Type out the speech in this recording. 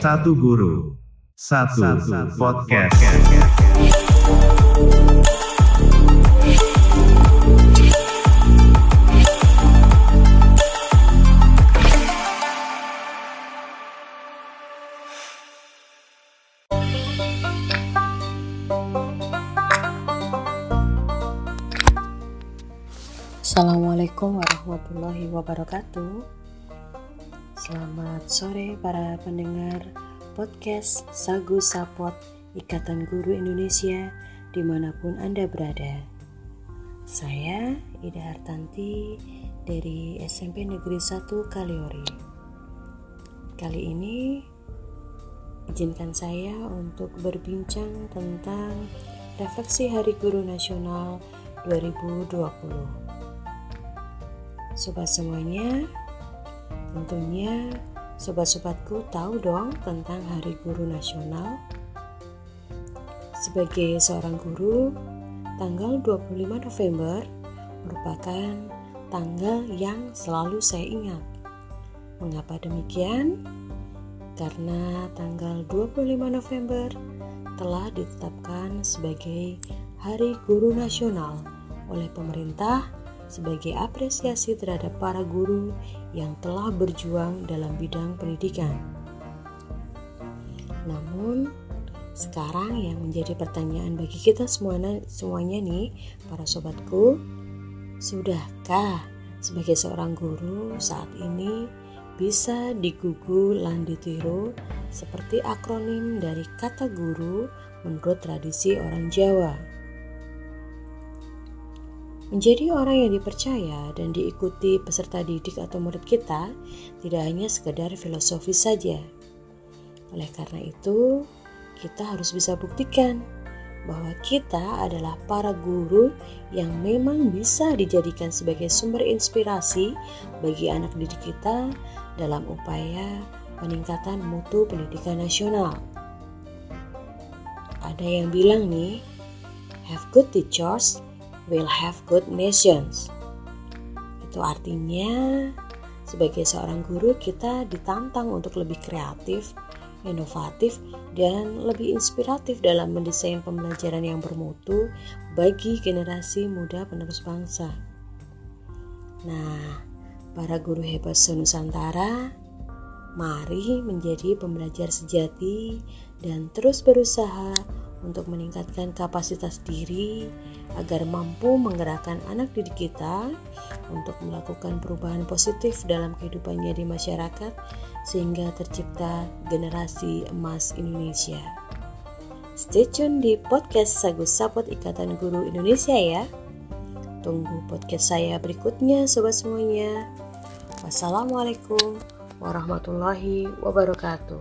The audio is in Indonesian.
Satu guru, satu podcast. Assalamualaikum warahmatullahi wabarakatuh Selamat sore para pendengar podcast Sagu Sapot Ikatan Guru Indonesia di mana pun Anda berada. Saya Ida Hartanti dari SMP Negeri 1 Kaliori. Kali ini izinkan saya untuk berbincang tentang refleksi Hari Guru Nasional 2020 Sobat semuanya, tentunya sobat-sobatku tahu dong tentang Hari Guru Nasional. Sebagai seorang guru, tanggal 25 November merupakan tanggal yang selalu saya ingat. Mengapa demikian? Karena tanggal 25 November telah ditetapkan sebagai Hari Guru Nasional oleh pemerintah sebagai apresiasi terhadap para guru yang telah berjuang dalam bidang pendidikan. Namun, sekarang yang menjadi pertanyaan bagi kita semuanya, semuanya nih, para sobatku, sudahkah sebagai seorang guru saat ini bisa digugu lan ditiru seperti akronim dari kata guru menurut tradisi orang Jawa? Menjadi orang yang dipercaya dan diikuti peserta didik atau murid kita tidak hanya sekedar filosofi saja. Oleh karena itu, kita harus bisa buktikan bahwa kita adalah para guru yang memang bisa dijadikan sebagai sumber inspirasi bagi anak didik kita dalam upaya peningkatan mutu pendidikan nasional. Ada yang bilang nih, have good teachers will have good nations. Itu artinya sebagai seorang guru kita ditantang untuk lebih kreatif, inovatif, dan lebih inspiratif dalam mendesain pembelajaran yang bermutu bagi generasi muda penerus bangsa. Nah, para guru hebat senusantara, mari menjadi pembelajar sejati dan terus berusaha untuk meningkatkan kapasitas diri agar mampu menggerakkan anak didik kita untuk melakukan perubahan positif dalam kehidupannya di masyarakat sehingga tercipta generasi emas Indonesia. Stay tune di podcast Sagu Sapot Ikatan Guru Indonesia ya. Tunggu podcast saya berikutnya sobat semuanya. Wassalamualaikum warahmatullahi wabarakatuh.